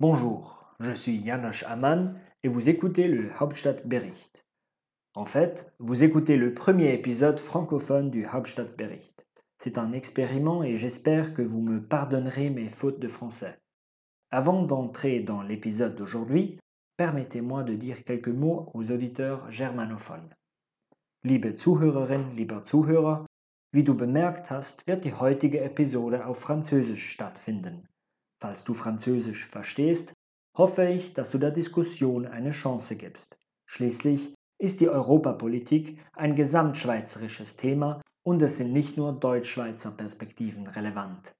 Bonjour, je suis Janosch Amann et vous écoutez le Hauptstadtbericht. En fait, vous écoutez le premier épisode francophone du Hauptstadtbericht. C'est un expériment et j'espère que vous me pardonnerez mes fautes de français. Avant d'entrer dans l'épisode d'aujourd'hui, permettez-moi de dire quelques mots aux auditeurs germanophones. Liebe Zuhörerin, lieber Zuhörer, wie du bemerkt hast, wird die heutige Episode auf Französisch stattfinden. Falls du Französisch verstehst, hoffe ich, dass du der Diskussion eine Chance gibst. Schließlich ist die Europapolitik ein gesamtschweizerisches Thema und es sind nicht nur Deutschschweizer Perspektiven relevant.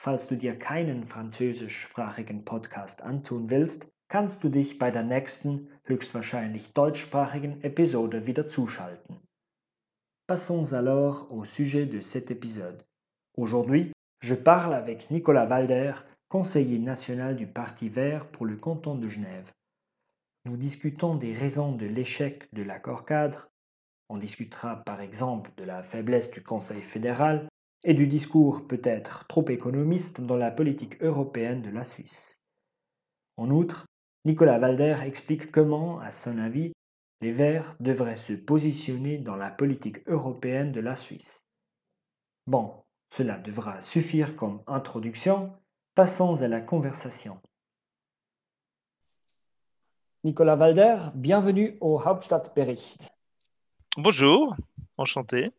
Falls du dir keinen französischsprachigen Podcast antun willst, kannst du dich bei der nächsten, höchstwahrscheinlich deutschsprachigen Episode wieder zuschalten. Passons alors au sujet de cet épisode. Aujourd'hui, Je parle avec Nicolas Valder, conseiller national du Parti vert pour le canton de Genève. Nous discutons des raisons de l'échec de l'accord cadre. On discutera par exemple de la faiblesse du Conseil fédéral et du discours peut-être trop économiste dans la politique européenne de la Suisse. En outre, Nicolas Valder explique comment, à son avis, les Verts devraient se positionner dans la politique européenne de la Suisse. Bon, cela devra suffire comme introduction. Passons à la conversation. Nicolas Walder, bienvenue au Hauptstadtbericht. Bonjour, enchanté.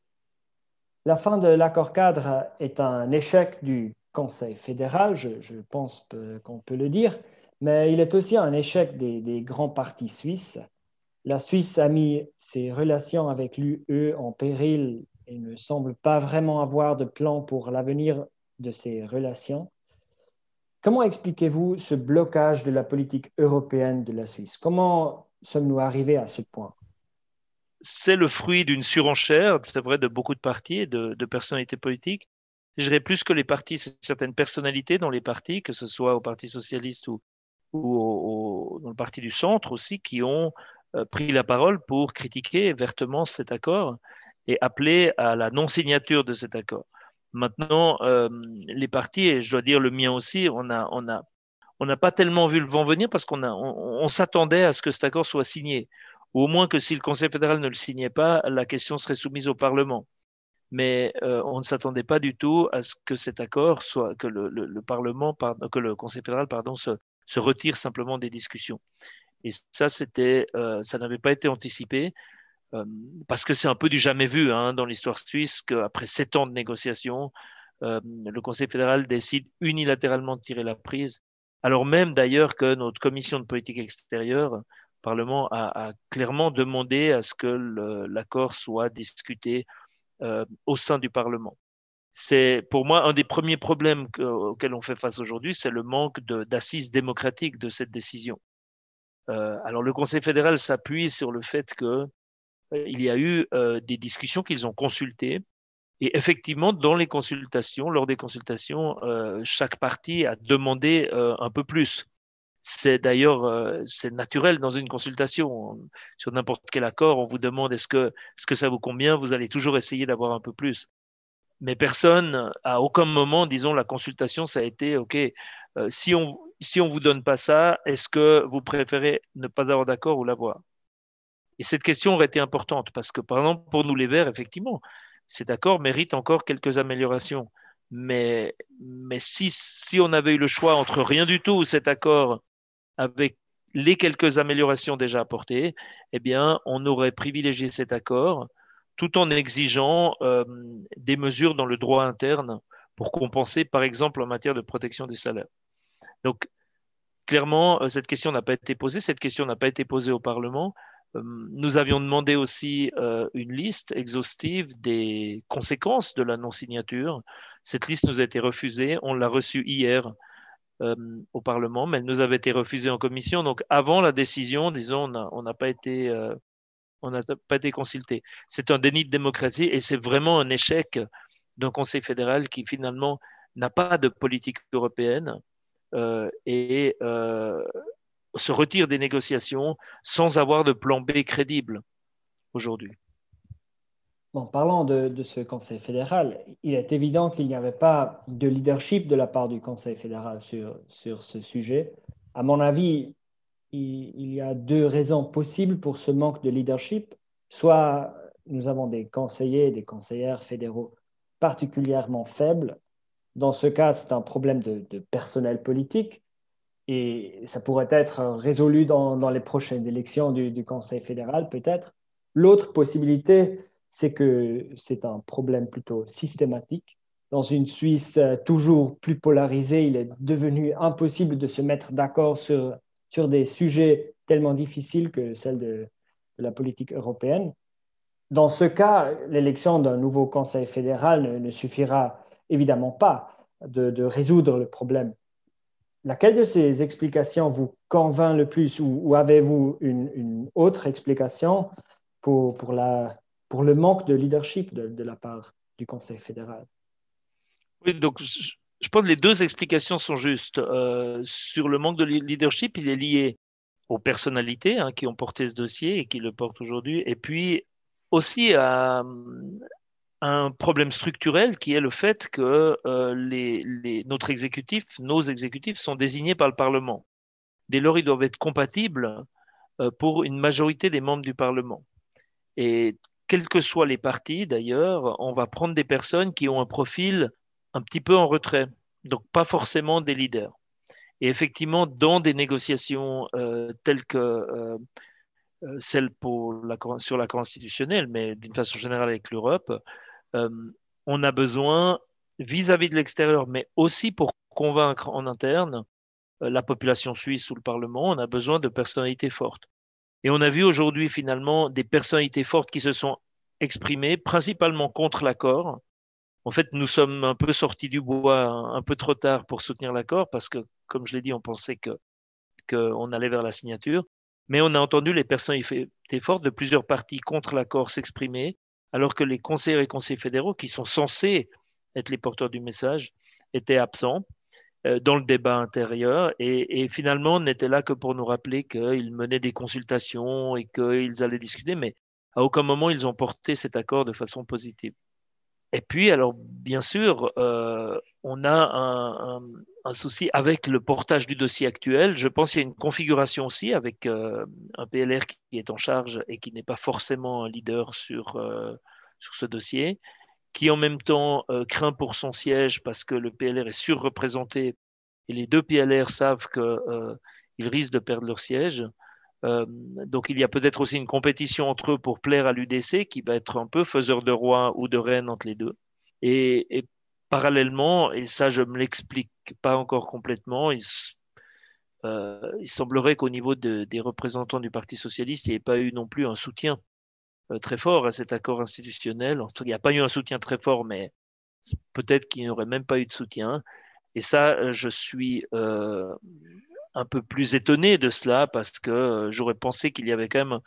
La fin de l'accord cadre est un échec du Conseil fédéral, je, pense qu'on peut le dire, mais il est aussi un échec des, des grands partis suisses. La Suisse a mis ses relations avec l'UE en péril il ne semble pas vraiment avoir de plan pour l'avenir de ces relations. Comment expliquez-vous ce blocage de la politique européenne de la Suisse? Comment sommes-nous arrivés à ce point? C'est le fruit d'une surenchère, c'est vrai, de beaucoup de partis et de, personnalités politiques. Je dirais plus que les partis, c'est certaines personnalités dans les partis, que ce soit au Parti socialiste ou, ou dans le Parti du centre aussi, qui ont euh, pris la parole pour critiquer vertement cet accord et appelé à la non-signature de cet accord. Maintenant, euh, les partis, et je dois dire le mien aussi, on n'a on a, on pas tellement vu le vent venir parce qu'on on, s'attendait à ce que cet accord soit signé, ou au moins que si le Conseil fédéral ne le signait pas, la question serait soumise au Parlement. Mais euh, on ne s'attendait pas du tout à ce que cet accord soit, que le, le, Parlement, que le Conseil fédéral, pardon, se, se retire simplement des discussions. Et ça, c'était, euh, ça n'avait pas été anticipé. Euh, parce que c'est un peu du jamais vu hein, dans l'histoire suisse qu'après sept ans de négociations, euh, le Conseil fédéral décide unilatéralement de tirer la prise, alors même d'ailleurs que notre commission de politique extérieure, le Parlement, a, clairement demandé à ce que l'accord soit discuté euh, au sein du Parlement. C'est pour moi un des premiers problèmes auxquels on fait face aujourd'hui, c'est le manque d'assises démocratiques de cette décision. alors le Conseil fédéral s'appuie sur le fait que il y a eu euh, des discussions qu'ils ont consultées. Et effectivement, dans les consultations, lors des consultations, euh, chaque partie a demandé un peu plus. C'est d'ailleurs c'est naturel dans une consultation. Sur n'importe quel accord, on vous demande est-ce que, ça vous convient? Vous allez toujours essayer d'avoir un peu plus. Mais personne, à aucun moment, disons, la consultation, ça a été OK. si on on vous donne pas ça, est-ce que vous préférez ne pas avoir d'accord ou l'avoir? Et cette question aurait été importante parce que, par exemple, pour nous les Verts, effectivement, cet accord mérite encore quelques améliorations. Mais, si on avait eu le choix entre rien du tout ou cet accord avec les quelques améliorations déjà apportées, eh bien, on aurait privilégié cet accord tout en exigeant euh, des mesures dans le droit interne pour compenser, par exemple, en matière de protection des salaires. Donc, clairement, euh, cette question n'a pas été posée. Cette question n'a pas été posée au Parlement. Euh, nous avions demandé aussi euh, une liste exhaustive des conséquences de la non-signature. Cette liste nous a été refusée. On l'a reçue hier euh, au Parlement, mais elle nous avait été refusée en commission. Donc, avant la décision, disons, on n'a pas été, on n'a pas été consulté. C'est un déni de démocratie et c'est vraiment un échec d'un Conseil fédéral qui finalement n'a pas de politique européenne et se retire des négociations sans avoir de plan B crédible aujourd'hui. En parlant de, ce Conseil fédéral, il est évident qu'il n'y avait pas de leadership de la part du Conseil fédéral sur, sur ce sujet. À mon avis, il, y a deux raisons possibles pour ce manque de leadership. Soit nous avons des conseillers des conseillères fédéraux particulièrement faibles. Dans ce cas, c'est un problème de, personnel politique et ça pourrait être résolu dans, les prochaines élections du, Conseil fédéral, peut-être. L'autre possibilité, c'est que c'est un problème plutôt systématique. Dans une Suisse euh, toujours plus polarisée, il est devenu impossible de se mettre d'accord sur, sur des sujets tellement difficiles que celle de, la politique européenne. Dans ce cas, l'élection d'un nouveau Conseil fédéral ne, suffira évidemment pas de, résoudre le problème. Laquelle de ces explications vous convainc le plus ou, avez-vous une, autre explication pour, pour la pour le manque de leadership de, la part du Conseil fédéral? Donc je, pense que les deux explications sont justes. Euh, sur le manque de leadership, il est lié aux personnalités hein, qui ont porté ce dossier et qui le portent aujourd'hui, et puis aussi à, un problème structurel qui est le fait que euh, notre exécutif, nos exécutifs sont désignés par le Parlement. Dès lors, ils doivent être compatibles euh, pour une majorité des membres du Parlement. Et quels que soient les partis d'ailleurs, on va prendre des personnes qui ont un profil un petit peu en retrait, donc pas forcément des leaders. Et effectivement, dans des négociations euh, telles que celles pour la, sur la constitutionnelle, mais d'une façon générale avec l'Europe, on a besoin, vis-à-vis de l'extérieur, mais aussi pour convaincre en interne la population suisse ou le Parlement, on a besoin de personnalités fortes. Et on a vu aujourd'hui finalement des personnalités fortes qui se sont exprimées principalement contre l'accord. En fait, nous sommes un peu sortis du bois un peu trop tard pour soutenir l'accord parce que, comme je l'ai dit, on pensait que qu'on allait vers la signature. Mais on a entendu les personnalités fortes de plusieurs partis contre l'accord s'exprimer, alors que les conseillers et conseillers fédéraux, qui sont censés être les porteurs du message, étaient absents. Euh, dans le débat intérieur et, finalement n'était là que pour nous rappeler qu'ils menaient des consultations et qu'ils allaient discuter, mais à aucun moment ils ont porté cet accord de façon positive. Et puis, alors, bien sûr, euh, on a un, souci avec le portage du dossier actuel. Je pense qu'il y a une configuration aussi avec euh, un PLR qui est en charge et qui n'est pas forcément un leader sur, sur ce dossier qui en même temps euh, craint pour son siège parce que le PLR est surreprésenté et les deux PLR savent qu'ils euh, risquent de perdre leur siège. Euh, donc il y a peut-être aussi une compétition entre eux pour plaire à l'UDC qui va être un peu faiseur de roi ou de reine entre les deux. Et, parallèlement, et ça je me l'explique pas encore complètement, il, semblerait qu'au niveau des représentants du Parti socialiste, il n'y ait pas eu non plus un soutien euh, très fort à cet accord institutionnel. Il n'y a pas eu un soutien très fort, mais peut-être qu'il n'y aurait même pas eu de soutien. Et ça, euh, je suis euh, un peu plus étonné de cela parce que j'aurais pensé qu'il y avait quand même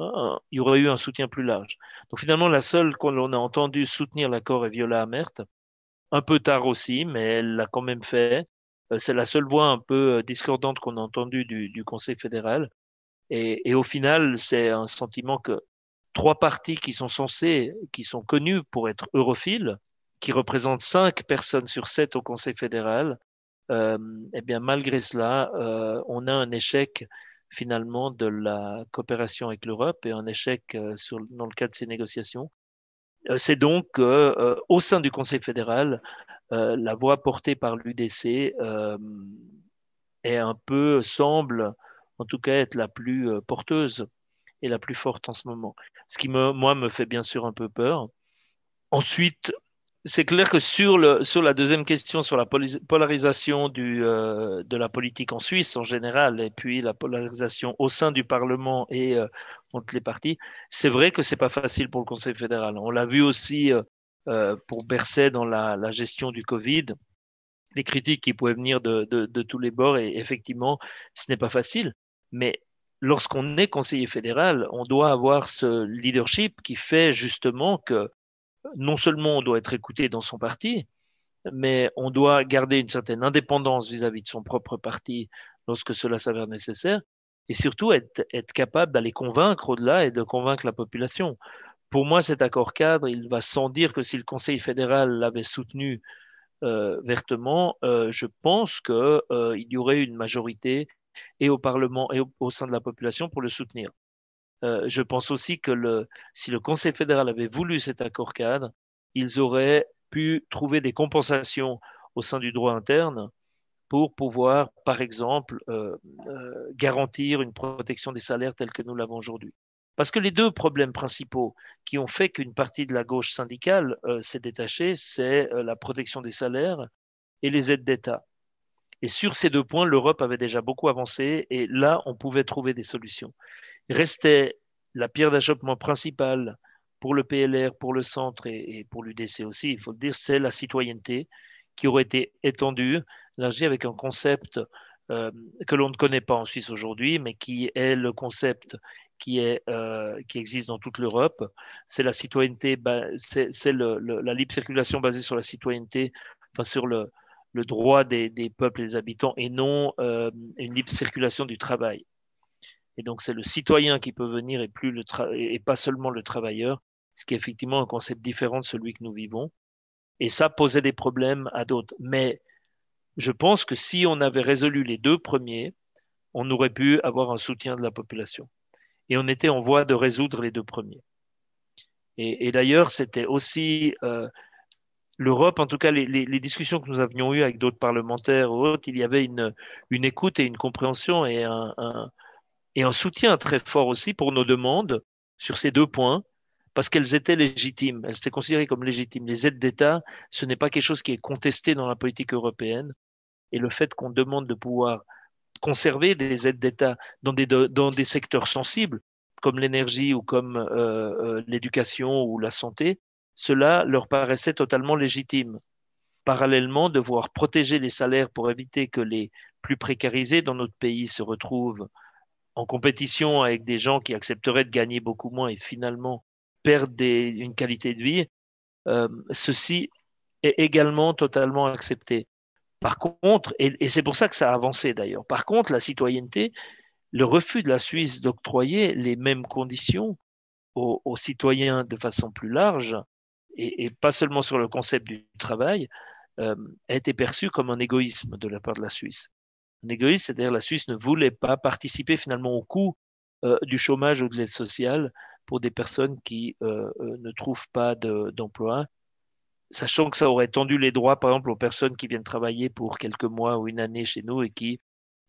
il y aurait eu un soutien plus large. Donc finalement, la seule qu'on a entendu soutenir l'accord est Viola Amert, un peu tard aussi, mais elle l'a quand même fait. C'est la seule voix un peu discordante qu'on a entendue du, Conseil fédéral. et au final, c'est un sentiment que trois partis qui sont censés, qui sont connus pour être europhiles, qui représentent cinq personnes sur sept au Conseil fédéral, euh, eh bien, malgré cela, euh, on a un échec finalement de la coopération avec l'Europe et un échec euh, dans le cadre de ces négociations. C'est donc au sein du Conseil fédéral, la voix portée par l'UDC est un peu, semble en tout cas être la plus porteuse est la plus forte en ce moment. Ce qui, me, moi, me fait bien sûr un peu peur. Ensuite, c'est clair que sur, le, sur la deuxième question, sur la polarisation du, euh, de la politique en Suisse en général, et puis la polarisation au sein du Parlement et euh, entre les partis, c'est vrai que c'est pas facile pour le Conseil fédéral. On l'a vu aussi euh, pour Berset dans la, gestion du Covid, les critiques qui pouvaient venir de, de tous les bords, et effectivement, ce n'est pas facile. Mais lorsqu'on est conseiller fédéral, on doit avoir ce leadership qui fait justement que non seulement on doit être écouté dans son parti, mais on doit garder une certaine indépendance vis-à-vis de son propre parti lorsque cela s'avère nécessaire, et surtout être, capable d'aller convaincre au-delà et de convaincre la population. pour moi, cet accord cadre, il va sans dire que si le Conseil fédéral l'avait soutenu euh, vertement, euh, je pense qu'il euh, y aurait une majorité et au Parlement et au, sein de la population pour le soutenir. Je pense aussi que si le Conseil fédéral avait voulu cet accord cadre, ils auraient pu trouver des compensations au sein du droit interne pour pouvoir, par exemple, garantir une protection des salaires tels que nous l'avons aujourd'hui. Parce que les deux problèmes principaux qui ont fait qu'une partie de la gauche syndicale euh, s'est détachée, c'est euh, la protection des salaires et les aides d'État. Et sur ces deux points, l'Europe avait déjà beaucoup avancé et là, on pouvait trouver des solutions. Restait la pierre d'achoppement principale pour le PLR, pour le centre et, pour l'UDC aussi, il faut le dire, c'est la citoyenneté qui aurait été étendue, élargie avec un concept euh, que l'on ne connaît pas en Suisse aujourd'hui, mais qui est le concept qui, euh, existe dans toute l'Europe. C'est la citoyenneté, c'est la libre circulation basée sur la citoyenneté, enfin sur le, droit des, des, peuples et des habitants, et non euh, une libre circulation du travail. Et donc c'est le citoyen qui peut venir et, plus le et pas seulement le travailleur, ce qui est effectivement un concept différent de celui que nous vivons. Et ça posait des problèmes à d'autres. Mais je pense que si on avait résolu les deux premiers, on aurait pu avoir un soutien de la population et on était en voie de résoudre les deux premiers. Et, d'ailleurs, c'était aussi euh, l'Europe, en tout cas les, discussions que nous avions eues avec d'autres parlementaires ou autres, il y avait une, une écoute et une compréhension et un, et un soutien très fort aussi pour nos demandes sur ces deux points, parce qu'elles étaient légitimes, elles étaient considérées comme légitimes. Les aides d'État, ce n'est pas quelque chose qui est contesté dans la politique européenne, et le fait qu'on demande de pouvoir conserver des aides d'État dans des, dans des secteurs sensibles, comme l'énergie ou comme euh, euh, l'éducation ou la santé, cela leur paraissait totalement légitime. Parallèlement, devoir protéger les salaires pour éviter que les plus précarisés dans notre pays se retrouvent en compétition avec des gens qui accepteraient de gagner beaucoup moins et finalement perdent une qualité de vie, euh, ceci est également totalement accepté. Par contre, et, c'est pour ça que ça a avancé d'ailleurs, par contre, la citoyenneté, le refus de la Suisse d'octroyer les mêmes conditions aux, citoyens de façon plus large, et, pas seulement sur le concept du travail, euh, a été perçu comme un égoïsme de la part de la Suisse. Un égoïsme, c'est-à-dire la Suisse ne voulait pas participer finalement au coût euh, du chômage ou de l'aide sociale pour des personnes qui euh, ne trouvent pas d'emploi sachant que ça aurait tendu les droits, par exemple, aux personnes qui viennent travailler pour quelques mois ou une année chez nous et qui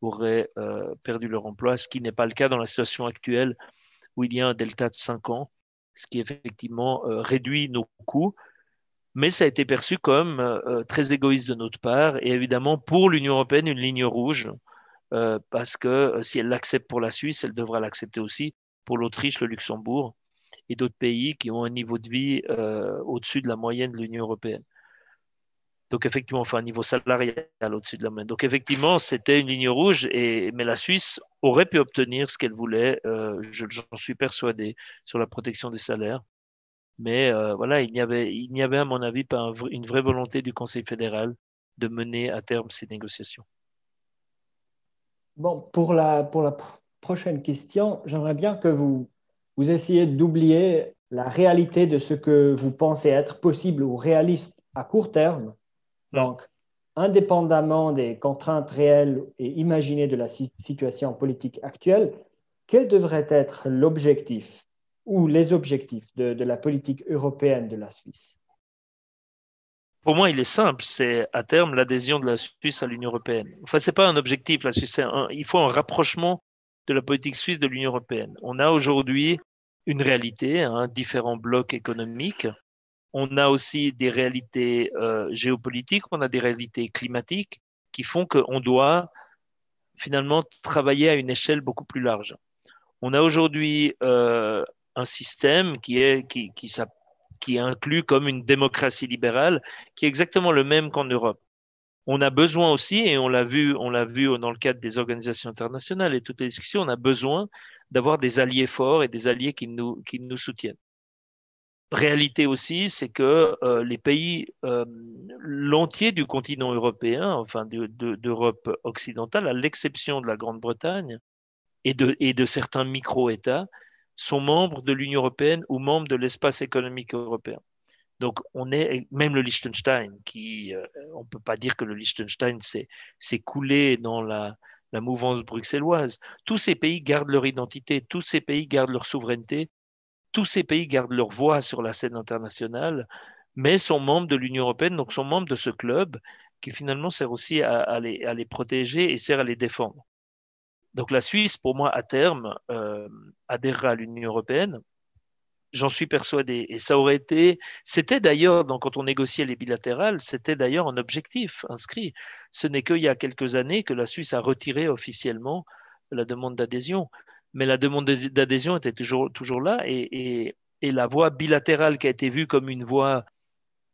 auraient euh, perdu leur emploi, ce qui n'est pas le cas dans la situation actuelle où il y a un delta de 5 ans, ce qui effectivement euh, réduit nos coûts. Mais ça a été perçu comme euh, très égoïste de notre part et évidemment pour l'Union européenne une ligne rouge, parce que si elle l'accepte pour la Suisse, elle devra l'accepter aussi pour l'Autriche, le Luxembourg et d'autres pays qui ont un niveau de vie euh, au-dessus de la moyenne de l'Union européenne. Donc effectivement, enfin un niveau salarial au-dessus de la moyenne. Donc effectivement, c'était une ligne rouge, et, mais la Suisse aurait pu obtenir ce qu'elle voulait, euh, j'en suis persuadé, sur la protection des salaires. Mais euh, voilà, il n'y avait, il n'y avait à mon avis pas une vraie volonté du Conseil fédéral de mener à terme ces négociations. Bon, pour la, pour la prochaine question, j'aimerais bien que vous vous essayez d'oublier la réalité de ce que vous pensez être possible ou réaliste à court terme. Donc, indépendamment des contraintes réelles et imaginées de la situation politique actuelle, quel devrait être l'objectif ou les objectifs de, la politique européenne de la Suisse? Pour moi, il est simple, c'est à terme l'adhésion de la Suisse à l'Union européenne. Enfin, ce n'est pas un objectif, la Suisse, il faut un rapprochement de la politique suisse de l'Union européenne. On a aujourd'hui une réalité, hein, différents blocs économiques. On a aussi des réalités euh, géopolitiques, on a des réalités climatiques qui font qu'on doit finalement travailler à une échelle beaucoup plus large. On a aujourd'hui euh, un système qui, est, qui, qui, qui inclut comme une démocratie libérale, qui est exactement le même qu'en Europe. On a besoin aussi, et on l'a vu, on l'a vu dans le cadre des organisations internationales et toutes les discussions, on a besoin d'avoir des alliés forts et des alliés qui nous, qui nous soutiennent. Réalité aussi, c'est que euh, les pays, euh, l'entier du continent européen, enfin d'Europe occidentale, à l'exception de la Grande-Bretagne et de, et de certains micro-États, sont membres de l'Union européenne ou membres de l'espace économique européen. Donc, on est, même le Liechtenstein, qui, euh, on ne peut pas dire que le Liechtenstein s'est coulé dans la, mouvance bruxelloise. Tous ces pays gardent leur identité, tous ces pays gardent leur souveraineté, tous ces pays gardent leur voix sur la scène internationale, mais sont membres de l'Union européenne, donc sont membres de ce club qui finalement sert aussi à les, protéger et sert à les défendre. Donc la Suisse, pour moi, à terme, euh, adhérera à l'Union européenne. J'en suis persuadé. Et ça aurait été, c'était d'ailleurs, quand on négociait les bilatérales, c'était d'ailleurs un objectif inscrit. Ce n'est qu'il y a quelques années que la Suisse a retiré officiellement la demande d'adhésion. Mais la demande d'adhésion était toujours, là et, et, la voie bilatérale qui a été vue comme une voie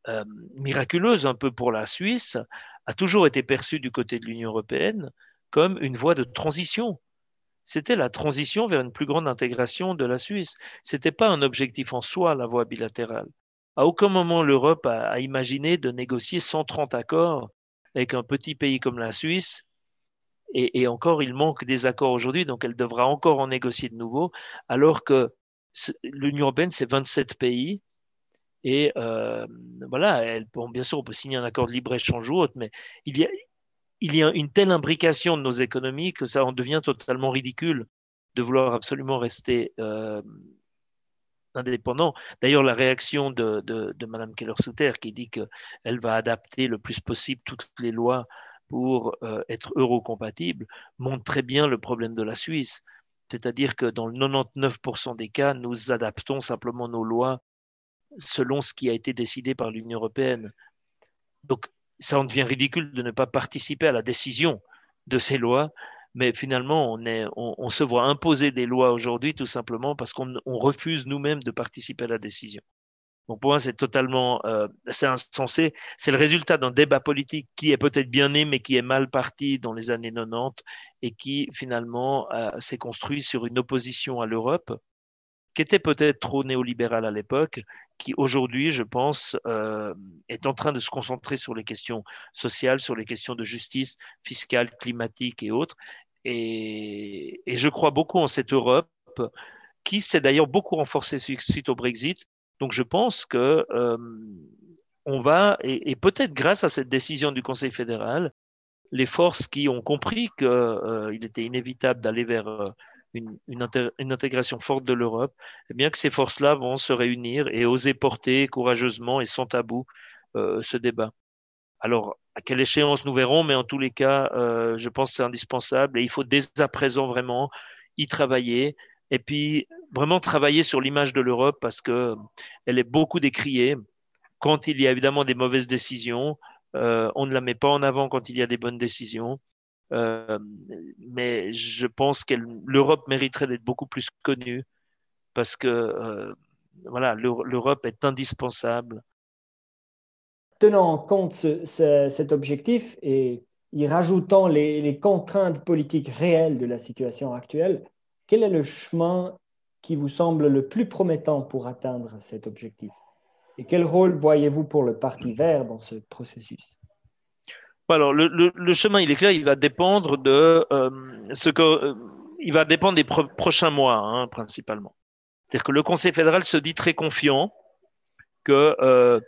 euh, miraculeuse un peu pour la Suisse a toujours été perçue du côté de l'Union européenne comme une voie de transition c'était la transition vers une plus grande intégration de la Suisse. Ce n'était pas un objectif en soi, la voie bilatérale. À aucun moment l'Europe a, imaginé de négocier 130 accords avec un petit pays comme la Suisse. Et, encore, il manque des accords aujourd'hui, donc elle devra encore en négocier de nouveau, alors que l'Union européenne, c'est 27 pays. Et euh, voilà, bien sûr, on peut signer un accord de libre-échange ou autre, mais il y a, il y a une telle imbrication de nos économies que ça en devient totalement ridicule de vouloir absolument rester euh, indépendant. D'ailleurs, la réaction de, Mme Keller-Souter qui dit qu'elle va adapter le plus possible toutes les lois pour euh, être euro-compatibles montre très bien le problème de la Suisse. C'est-à-dire que dans le 99% des cas, nous adaptons simplement nos lois selon ce qui a été décidé par l'Union européenne. Donc, ça en devient ridicule de ne pas participer à la décision de ces lois, mais finalement, on, se voit imposer des lois aujourd'hui tout simplement parce qu'on refuse nous-mêmes de participer à la décision. Donc pour moi, c'est totalement, euh, c'est insensé. C'est le résultat d'un débat politique qui est peut-être bien né, mais qui est mal parti dans les années 90 et qui finalement euh, s'est construit sur une opposition à l'Europe qui était peut-être trop néolibéral à l'époque, qui aujourd'hui, je pense, euh, est en train de se concentrer sur les questions sociales, sur les questions de justice fiscale, climatique et autres. Et, je crois beaucoup en cette Europe qui s'est d'ailleurs beaucoup renforcée suite au Brexit. Donc je pense que euh, on va, et, peut-être grâce à cette décision du Conseil fédéral, les forces qui ont compris qu'il euh, était inévitable d'aller vers une, intégration forte de l'Europe, eh bien que ces forces-là vont se réunir et oser porter courageusement et sans tabou euh, ce débat. Alors, à quelle échéance nous verrons, mais en tous les cas, euh, je pense que c'est indispensable et il faut dès à présent vraiment y travailler et puis vraiment travailler sur l'image de l'Europe parce que elle est beaucoup décriée. Quand il y a évidemment des mauvaises décisions, euh, on ne la met pas en avant quand il y a des bonnes décisions. Euh, mais je pense que l'Europe mériterait d'être beaucoup plus connue parce que euh, voilà, l'Europe est indispensable. Tenant en compte cet objectif et y rajoutant les, les, contraintes politiques réelles de la situation actuelle, quel est le chemin qui vous semble le plus promettant pour atteindre cet objectif? Et quel rôle voyez-vous pour le Parti vert dans ce processus? Alors, le, chemin, il est clair, il va dépendre de euh, ce que, euh, il va dépendre des prochains mois, hein, principalement. C'est-à-dire que le Conseil fédéral se dit très confiant que, euh,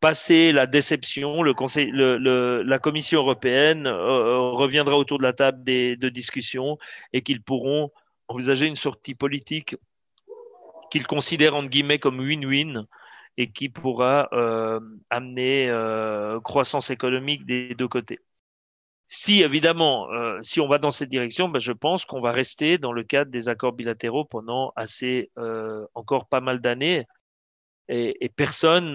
passé la déception, le Conseil, la Commission européenne reviendra autour de la table des, de discussion et qu'ils pourront envisager une sortie politique qu'ils considèrent entre guillemets comme win-win et qui pourra euh, amener euh, croissance économique des deux côtés. Si évidemment, euh, si on va dans cette direction, ben, je pense qu'on va rester dans le cadre des accords bilatéraux pendant assez encore pas mal d'années, et, et, personne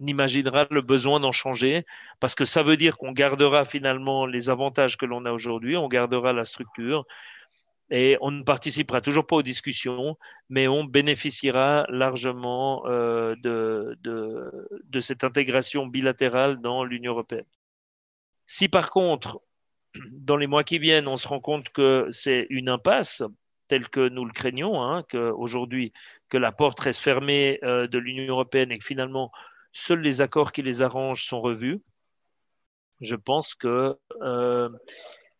n'imaginera le besoin d'en changer, parce que ça veut dire qu'on gardera finalement les avantages que l'on a aujourd'hui, on gardera la structure, et on ne participera toujours pas aux discussions, mais on bénéficiera largement euh, de, cette intégration bilatérale dans l'Union européenne. Si par contre, dans les mois qui viennent, on se rend compte que c'est une impasse, telle que nous le craignons, hein, qu'aujourd'hui, que la porte reste fermée euh, de l'Union européenne et que finalement, seuls les accords qui les arrangent sont revus, je pense que euh,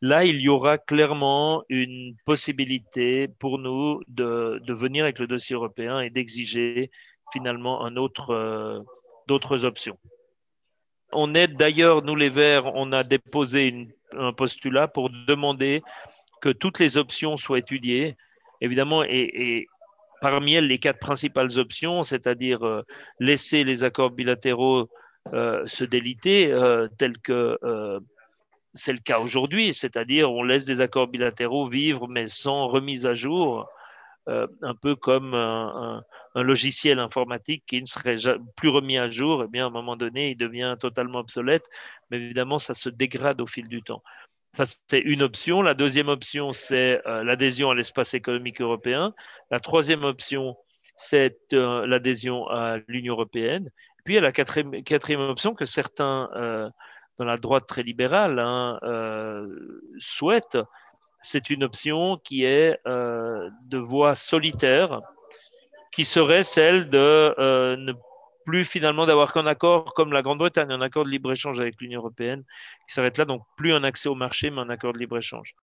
là, il y aura clairement une possibilité pour nous de, venir avec le dossier européen et d'exiger finalement euh, d'autres options. On est d'ailleurs, nous les Verts, on a déposé un postulat pour demander que toutes les options soient étudiées, évidemment, et, parmi elles, les quatre principales options, c'est-à-dire euh, laisser les accords bilatéraux euh, se déliter, euh, tel que c'est le cas aujourd'hui, c'est-à-dire on laisse des accords bilatéraux vivre, mais sans remise à jour, un peu comme un, logiciel informatique qui ne serait plus remis à jour, eh bien, à un moment donné, il devient totalement obsolète. Mais évidemment, ça se dégrade au fil du temps. Ça, c'est une option. La deuxième option, c'est euh, l'adhésion à l'espace économique européen. La troisième option, c'est euh, l'adhésion à l'Union européenne. Puis, il y a la quatrième, option que certains euh, dans la droite très libérale hein, souhaitent. C'est une option qui est de voie solitaire qui serait celle de euh, ne plus finalement d'avoir qu'un accord comme la Grande-Bretagne, un accord de libre-échange avec l'Union européenne, qui s'arrête là, donc plus un accès au marché, mais un accord de libre-échange.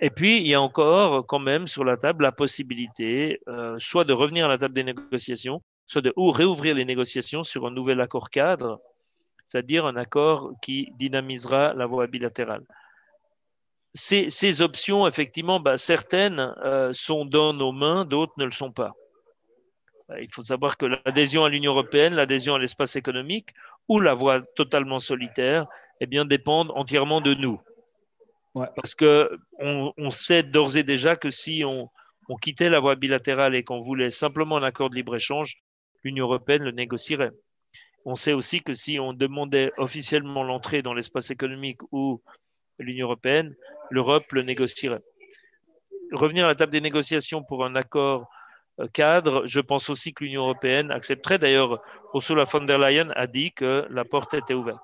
Et puis, il y a encore quand même sur la table la possibilité euh, soit de revenir à la table des négociations, soit de ou réouvrir les négociations sur un nouvel accord cadre, c'est-à-dire un accord qui dynamisera la voie bilatérale. Ces, ces options, effectivement, bah, certaines euh, sont dans nos mains, d'autres ne le sont pas. Euh, il faut savoir que l'adhésion à l'Union européenne, l'adhésion à l'espace économique ou la voie totalement solitaire, eh bien, dépendent entièrement de nous. Parce que on, sait d'ores et déjà que si on, on quittait la voie bilatérale et qu'on voulait simplement un accord de libre-échange, l'Union européenne le négocierait. On sait aussi que si on demandait officiellement l'entrée dans l'espace économique ou l'Union européenne, l'Europe le négocierait. Revenir à la table des négociations pour un accord euh, cadre, je pense aussi que l'Union européenne accepterait. D'ailleurs, Ursula von der Leyen a dit que la porte était ouverte.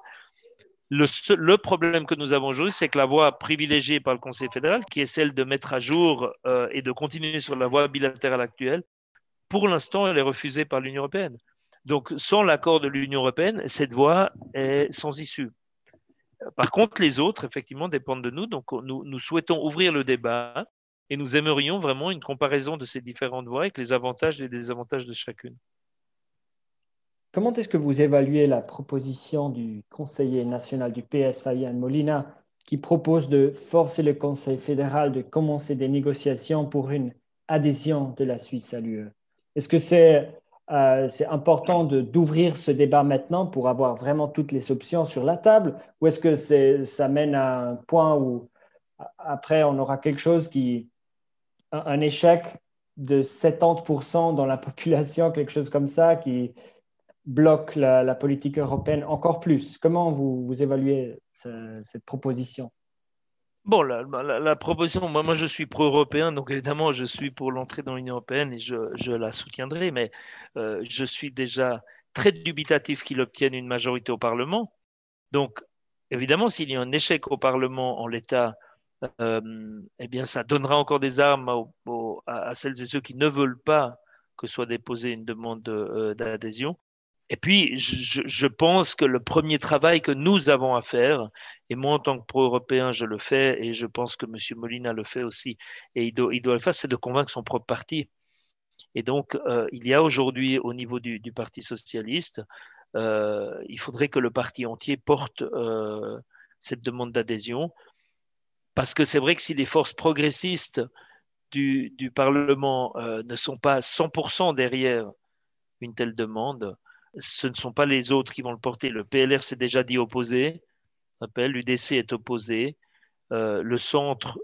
Le, problème que nous avons aujourd'hui, c'est que la voie privilégiée par le Conseil fédéral, qui est celle de mettre à jour euh, et de continuer sur la voie bilatérale actuelle, pour l'instant, elle est refusée par l'Union européenne. Donc, sans l'accord de l'Union européenne, cette voie est sans issue. Par contre, les autres, effectivement, dépendent de nous. Donc, nous souhaitons ouvrir le débat et nous aimerions vraiment une comparaison de ces différentes voies avec les avantages et les désavantages de chacune. Comment est-ce que vous évaluez la proposition du conseiller national du PS, Fabien Molina, qui propose de forcer le Conseil fédéral de commencer des négociations pour une adhésion de la Suisse à l'UE Est-ce que c'est euh, important d'ouvrir ce débat maintenant pour avoir vraiment toutes les options sur la table Ou est-ce que ça mène à un point où après on aura quelque chose qui, un échec de 70% dans la population, quelque chose comme ça, qui bloque la, politique européenne encore plus? Comment vous, vous évaluez cette proposition? Bon, la, proposition, moi, moi je suis pro-européen, donc évidemment je suis pour l'entrée dans l'Union européenne et je, la soutiendrai, mais euh, je suis déjà très dubitatif qu'il obtienne une majorité au Parlement. Donc, évidemment, s'il y a un échec au Parlement en l'état, euh, eh bien, ça donnera encore des armes à, celles et ceux qui ne veulent pas que soit déposée une demande euh, d'adhésion. Et puis, je, pense que le premier travail que nous avons à faire, et moi en tant que pro-européen, je le fais, et je pense que M. Molina le fait aussi, et il doit, le faire, c'est de convaincre son propre parti. Et donc, euh, il y a aujourd'hui au niveau du, Parti socialiste, il faudrait que le parti entier porte cette demande d'adhésion. Parce que c'est vrai que si les forces progressistes du, Parlement euh, ne sont pas 100% derrière une telle demande, ce ne sont pas les autres qui vont le porter. Le PLR s'est déjà dit opposé, l'UDC est opposé, euh, le centre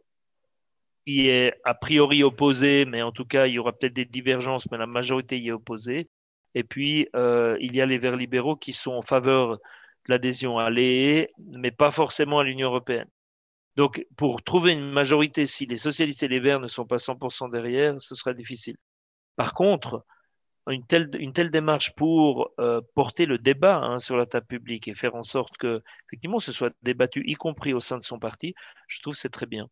y est a priori opposé, mais en tout cas, il y aura peut-être des divergences, mais la majorité y est opposée. Et puis, euh, il y a les Verts libéraux qui sont en faveur de l'adhésion à l'EE, mais pas forcément à l'Union européenne. Donc, pour trouver une majorité, si les socialistes et les verts ne sont pas 100% derrière, ce sera difficile. Par contre, une telle, une telle démarche pour euh, porter le débat hein, sur la table publique et faire en sorte que, effectivement, ce soit débattu, y compris au sein de son parti, je trouve c'est très bien.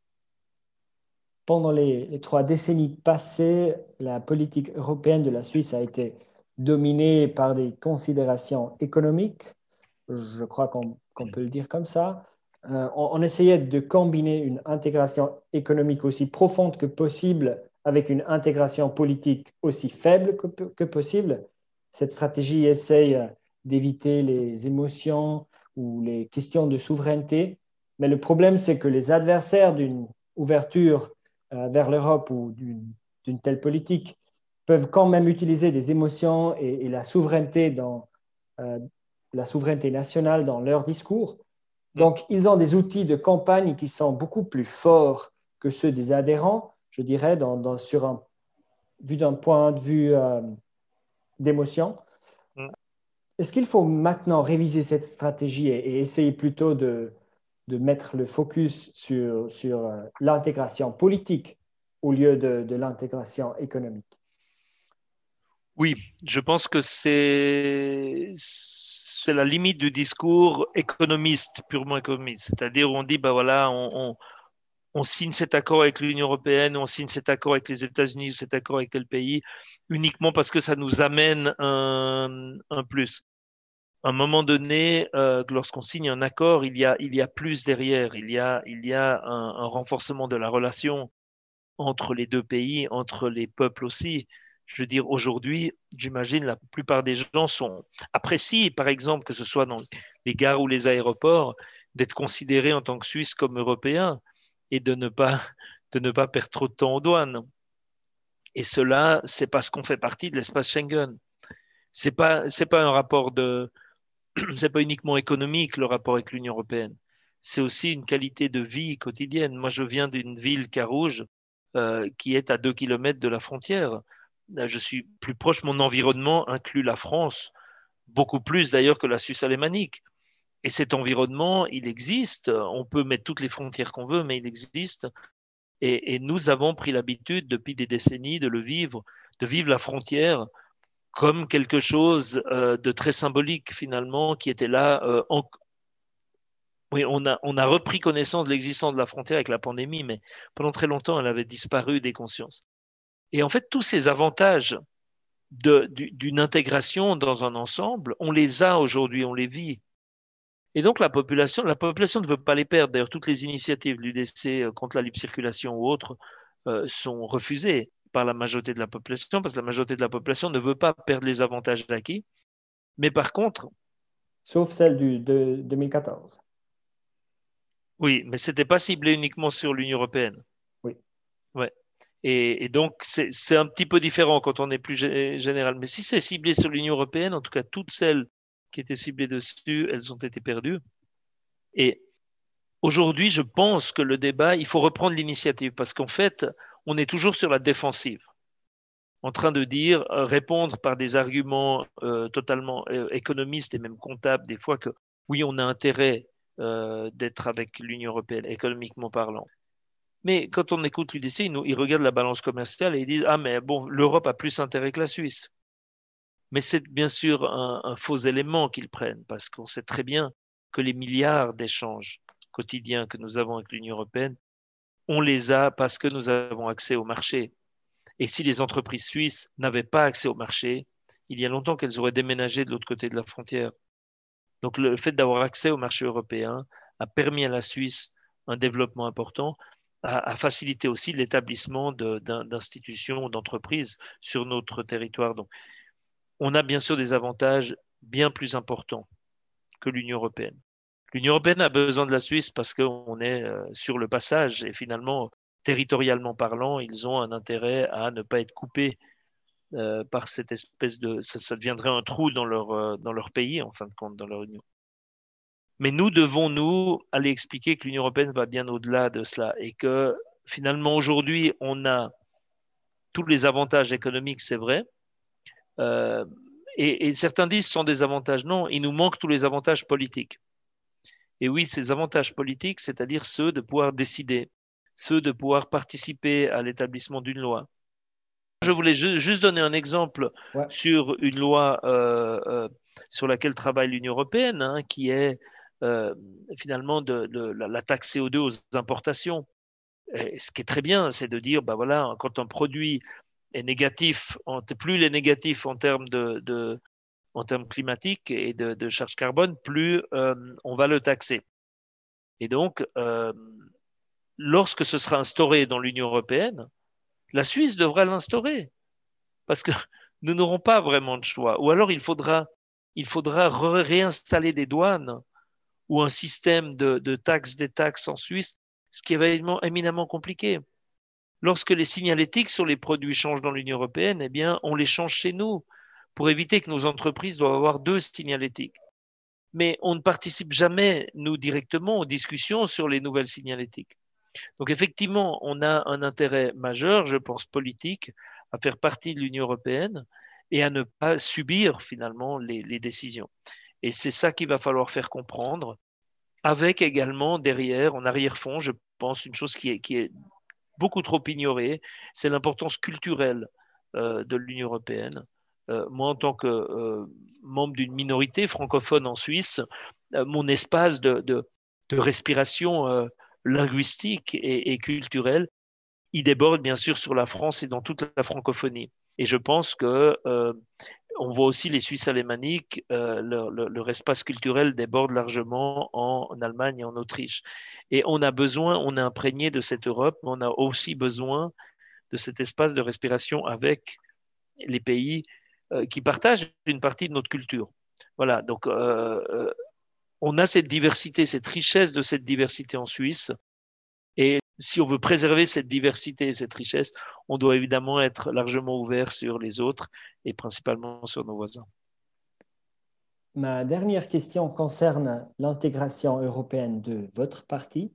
Pendant les, trois décennies passées, la politique européenne de la Suisse a été dominée par des considérations économiques, je crois qu'on peut le dire comme ça. euh, on, essayait de combiner une intégration économique aussi profonde que possible avec une intégration politique aussi faible que, possible. Cette stratégie essaye d'éviter les émotions ou les questions de souveraineté. Mais le problème, c'est que les adversaires d'une ouverture euh, vers l'Europe ou d'une telle politique peuvent quand même utiliser des émotions et, la souveraineté dans euh, la souveraineté nationale dans leur discours. Donc, ils ont des outils de campagne qui sont beaucoup plus forts que ceux des adhérents, je dirais, dans, sur un, vu d'un point de vue euh, d'émotion. Mm. Est-ce qu'il faut maintenant réviser cette stratégie et, essayer plutôt de, de, mettre le focus sur, sur euh, l'intégration politique au lieu de, de l'intégration économique? Oui, je pense que c'est c'est la limite du discours économiste, purement économiste. C'est-à-dire, on dit, ben voilà, on, on, signe cet accord avec l'Union européenne, on signe cet accord avec les États-Unis ou cet accord avec tel pays, uniquement parce que ça nous amène un, plus. À un moment donné, euh, lorsqu'on signe un accord, il y, a, il y a plus derrière, il y a, un renforcement de la relation entre les deux pays, entre les peuples aussi. Je veux dire, aujourd'hui, j'imagine, la plupart des gens sont apprécient, par exemple, que ce soit dans les gares ou les aéroports, d'être considérés en tant que Suisses comme Européens et de ne pas, de ne pas perdre trop de temps aux douanes. Et cela, c'est parce qu'on fait partie de l'espace Schengen. C'est pas, c'est pas un rapport de, c'est pas uniquement économique le rapport avec l'Union européenne. C'est aussi une qualité de vie quotidienne. Moi, je viens d'une ville, Carouge, euh, qui est à deux kilomètres de la frontière je suis plus proche, mon environnement inclut la France, beaucoup plus d'ailleurs que la Suisse alémanique. Et cet environnement, il existe, on peut mettre toutes les frontières qu'on veut, mais il existe. Et, nous avons pris l'habitude depuis des décennies de le vivre, de vivre la frontière comme quelque chose euh, de très symbolique finalement, qui était là. Euh, oui, on a, on a repris connaissance de l'existence de la frontière avec la pandémie, mais pendant très longtemps, elle avait disparu des consciences. Et en fait, tous ces avantages d'une intégration dans un ensemble, on les a aujourd'hui, on les vit. Et donc la population, la population ne veut pas les perdre. D'ailleurs, toutes les initiatives l'UDC euh, contre la libre circulation ou autres euh, sont refusées par la majorité de la population parce que la majorité de la population ne veut pas perdre les avantages acquis. Mais par contre, sauf celle du, de 2014. Oui, mais c'était pas ciblé uniquement sur l'Union européenne. Oui. Ouais. Et, donc, c'est un petit peu différent quand on est plus général. Mais si c'est ciblé sur l'Union européenne, en tout cas, toutes celles qui étaient ciblées dessus, elles ont été perdues. Et aujourd'hui, je pense que le débat, il faut reprendre l'initiative parce qu'en fait, on est toujours sur la défensive, en train de dire, euh, répondre par des arguments euh, totalement euh, économistes et même comptables, des fois que oui, on a intérêt d'être avec l'Union européenne, économiquement parlant. Mais quand on écoute l'UDC, ils, ils regardent la balance commerciale et ils disent Ah, mais bon, l'Europe a plus intérêt que la Suisse. Mais c'est bien sûr un, faux élément qu'ils prennent, parce qu'on sait très bien que les milliards d'échanges quotidiens que nous avons avec l'Union européenne, on les a parce que nous avons accès au marché. Et si les entreprises suisses n'avaient pas accès au marché, il y a longtemps qu'elles auraient déménagé de l'autre côté de la frontière. Donc le fait d'avoir accès au marché européen a permis à la Suisse un développement important, à, faciliter aussi l'établissement d'institutions d'entreprises sur notre territoire. Donc, on a bien sûr des avantages bien plus importants que l'Union européenne. L'Union européenne a besoin de la Suisse parce qu'on est euh, sur le passage et finalement, territorialement parlant, ils ont un intérêt à ne pas être coupés euh, par cette espèce de... Ça, deviendrait un trou dans leur, euh, dans leur pays, en fin de compte, dans leur union. Mais nous devons, nous, aller expliquer que l'Union européenne va bien au-delà de cela et que finalement, aujourd'hui, on a tous les avantages économiques, c'est vrai. Euh, et, certains disent ce sont des avantages. Non, il nous manque tous les avantages politiques. Et oui, ces avantages politiques, c'est-à-dire ceux de pouvoir décider, ceux de pouvoir participer à l'établissement d'une loi. Je voulais juste donner un exemple sur une loi euh, euh, sur laquelle travaille l'Union européenne, hein, qui est euh, finalement de, la, taxe CO2 aux importations. ce qui est très bien, c'est de dire, bah voilà, quand un produit est négatif, plus il est négatif en termes de, en termes climatiques et de, charge carbone, plus euh, on va le taxer. Et donc, euh, lorsque ce sera instauré dans l'Union européenne, la Suisse devra l'instaurer. Parce que nous n'aurons pas vraiment de choix. Ou alors il faudra, il faudra réinstaller des douanes ou un système de, de taxes des taxes en Suisse, ce qui est éminemment compliqué. Lorsque les signalétiques sur les produits changent dans l'Union européenne, eh bien, on les change chez nous pour éviter que nos entreprises doivent avoir deux signalétiques. Mais on ne participe jamais, nous, directement aux discussions sur les nouvelles signalétiques. Donc, effectivement, on a un intérêt majeur, je pense, politique, à faire partie de l'Union européenne et à ne pas subir finalement les, décisions. Et c'est ça qu'il va falloir faire comprendre, avec également derrière, en arrière-fond, je pense, une chose qui est, qui est beaucoup trop ignorée, c'est l'importance culturelle euh, de l'Union européenne. Euh, moi, en tant que euh, membre d'une minorité francophone en Suisse, mon espace de, respiration linguistique et, et, culturelle, il déborde bien sûr sur la France et dans toute la francophonie. Et je pense que on voit aussi les Suisses alémaniques, euh, leur, espace culturel déborde largement en, Allemagne et en Autriche. Et on a besoin, on est imprégné de cette Europe, mais on a aussi besoin de cet espace de respiration avec les pays euh, qui partagent une partie de notre culture. Voilà, donc euh, on a cette diversité, cette richesse de cette diversité en Suisse. Si on veut préserver cette diversité et cette richesse, on doit évidemment être largement ouvert sur les autres et principalement sur nos voisins. Ma dernière question concerne l'intégration européenne de votre parti.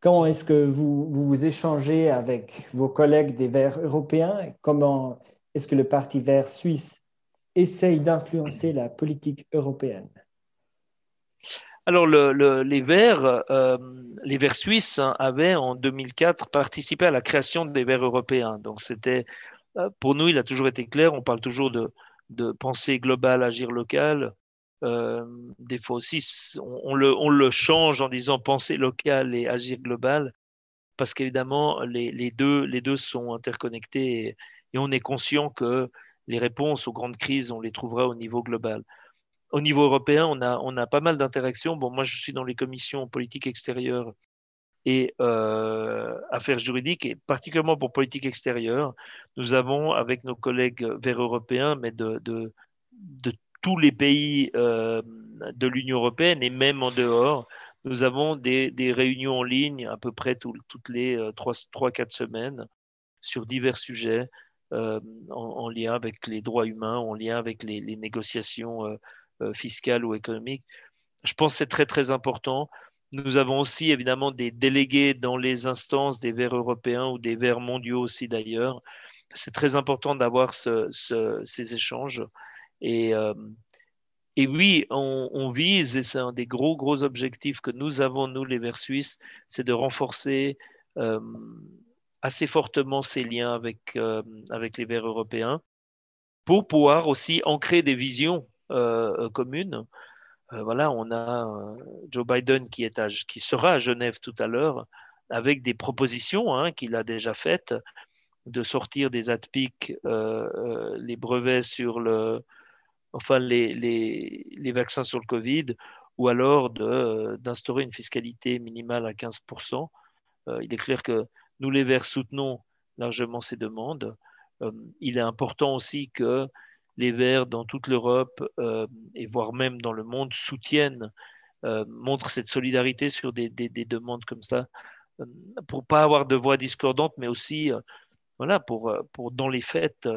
Comment est-ce que vous, vous, échangez avec vos collègues des Verts européens? Comment est-ce que le Parti Vert suisse essaye d'influencer la politique européenne? Alors, les Verts, euh, les Verts suisses hein, avaient en 2004 participé à la création des Verts européens. Donc, c'était, euh, pour nous, il a toujours été clair. On parle toujours de, de pensée globale, agir local. Euh, des fois aussi, on, le, change en disant pensée locale et agir global, parce qu'évidemment, les, deux, sont interconnectés et on est conscient que les réponses aux grandes crises, on les trouvera au niveau global au niveau européen, on a, on a pas mal d'interactions. Bon, moi, je suis dans les commissions politiques extérieures et euh, affaires juridiques, et particulièrement pour politique extérieure, nous avons, avec nos collègues verts européens, mais de, de, tous les pays euh, de l'Union européenne et même en dehors, nous avons des, des réunions en ligne à peu près toutes les 3-4 euh, semaines sur divers sujets euh, en, en, lien avec les droits humains, en lien avec les négociations euh, euh, fiscale ou économique. Je pense que c'est très, très important. Nous avons aussi évidemment des délégués dans les instances des Verts européens ou des Verts mondiaux aussi d'ailleurs. C'est très important d'avoir ces échanges. Et, euh, oui, on, vise, et c'est un des gros, gros objectifs que nous avons, nous, les Verts suisses, c'est de renforcer euh, assez fortement ces liens avec, avec les Verts européens pour pouvoir aussi ancrer des visions euh, commune. Euh, voilà, on a euh, Joe Biden qui, est qui sera à Genève tout à l'heure avec des propositions hein, qu'il a déjà faites de sortir des ATPIC, les brevets sur le, enfin les, les, les, vaccins sur le Covid, ou alors d'instaurer une fiscalité minimale à 15%. il est clair que nous, les Verts, soutenons largement ces demandes. il est important aussi que les Verts dans toute l'Europe euh, et voire même dans le monde soutiennent, euh, montrent cette solidarité sur des, demandes comme ça, euh, pour pas avoir de voix discordantes, mais aussi voilà, pour, pour dans les faits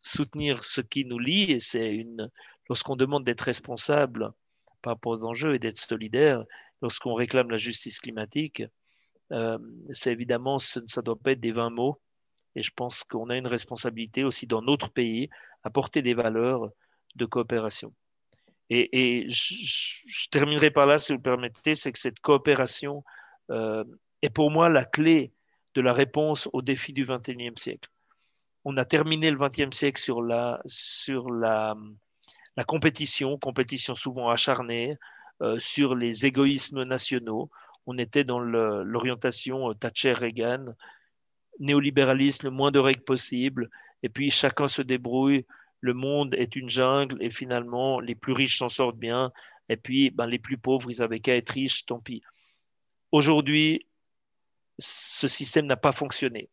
soutenir ce qui nous lie. Et c'est une lorsqu'on demande d'être responsable par rapport aux enjeux et d'être solidaire, lorsqu'on réclame la justice climatique, c'est évidemment, ça ne doit pas être des vains mots, et je pense qu'on a une responsabilité aussi dans notre pays à porter des valeurs de coopération. Et, je, terminerai par là, si vous le permettez, c'est que cette coopération euh, est pour moi la clé de la réponse aux défis du XXIe siècle. On a terminé le XXe siècle sur la, sur la compétition, compétition souvent acharnée, euh, sur les égoïsmes nationaux. On était dans l'orientation euh, Thatcher-Reagan, néolibéralisme, le moins de règles possible, et puis chacun se débrouille, le monde est une jungle, et finalement, les plus riches s'en sortent bien, et puis ben, les plus pauvres, ils avaient qu'à être riches, tant pis. Aujourd'hui, ce système n'a pas fonctionné.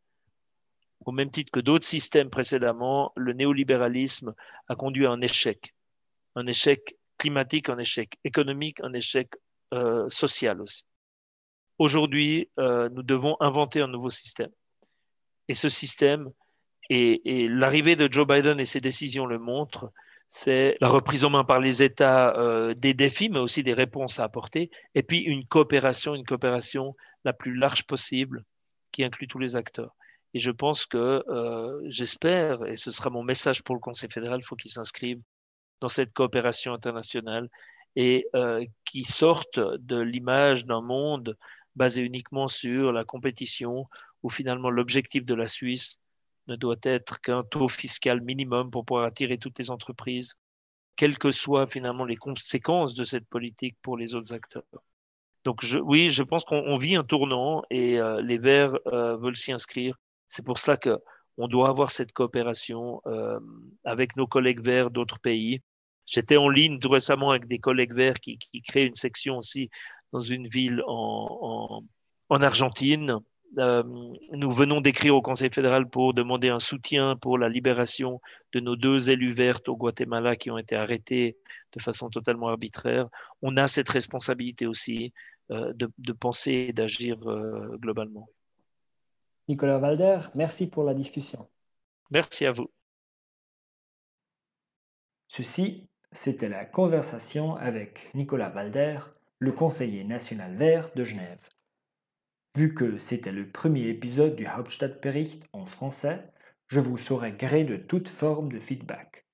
Au même titre que d'autres systèmes précédemment, le néolibéralisme a conduit à un échec. Un échec climatique, un échec économique, un échec euh, social aussi. Aujourd'hui, euh, nous devons inventer un nouveau système. Et ce système, et, l'arrivée de Joe Biden et ses décisions le montrent, c'est la reprise en main par les États euh, des défis, mais aussi des réponses à apporter, et puis une coopération, une coopération la plus large possible qui inclut tous les acteurs. Et je pense que, euh, j'espère, et ce sera mon message pour le Conseil fédéral, il faut qu'il s'inscrive dans cette coopération internationale et euh, qui sorte de l'image d'un monde basé uniquement sur la compétition, où finalement l'objectif de la Suisse ne doit être qu'un taux fiscal minimum pour pouvoir attirer toutes les entreprises, quelles que soient finalement les conséquences de cette politique pour les autres acteurs. Donc oui, je pense qu'on vit un tournant et euh, les Verts euh, veulent s'y inscrire. C'est pour cela que on doit avoir cette coopération euh, avec nos collègues Verts d'autres pays. J'étais en ligne tout récemment avec des collègues Verts qui, créent une section aussi dans une ville en Argentine euh, nous venons d'écrire au Conseil fédéral pour demander un soutien pour la libération de nos deux élus vertes au Guatemala qui ont été arrêtés de façon totalement arbitraire. On a cette responsabilité aussi euh, de, penser et d'agir euh, globalement. Nicolas Valder, merci pour la discussion. Merci à vous. Ceci, c'était la conversation avec Nicolas Valder, le conseiller national vert de Genève. Vu que c'était le premier épisode du Hauptstadtbericht en français, je vous saurai gré de toute forme de feedback.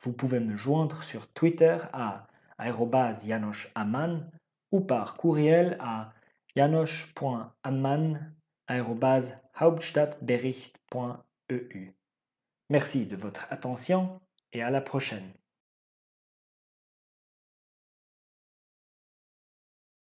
Vous pouvez me joindre sur Twitter à @janoschamman ou par courriel à janosch.amman@hauptstadtbericht.eu. Merci de votre attention et à la prochaine.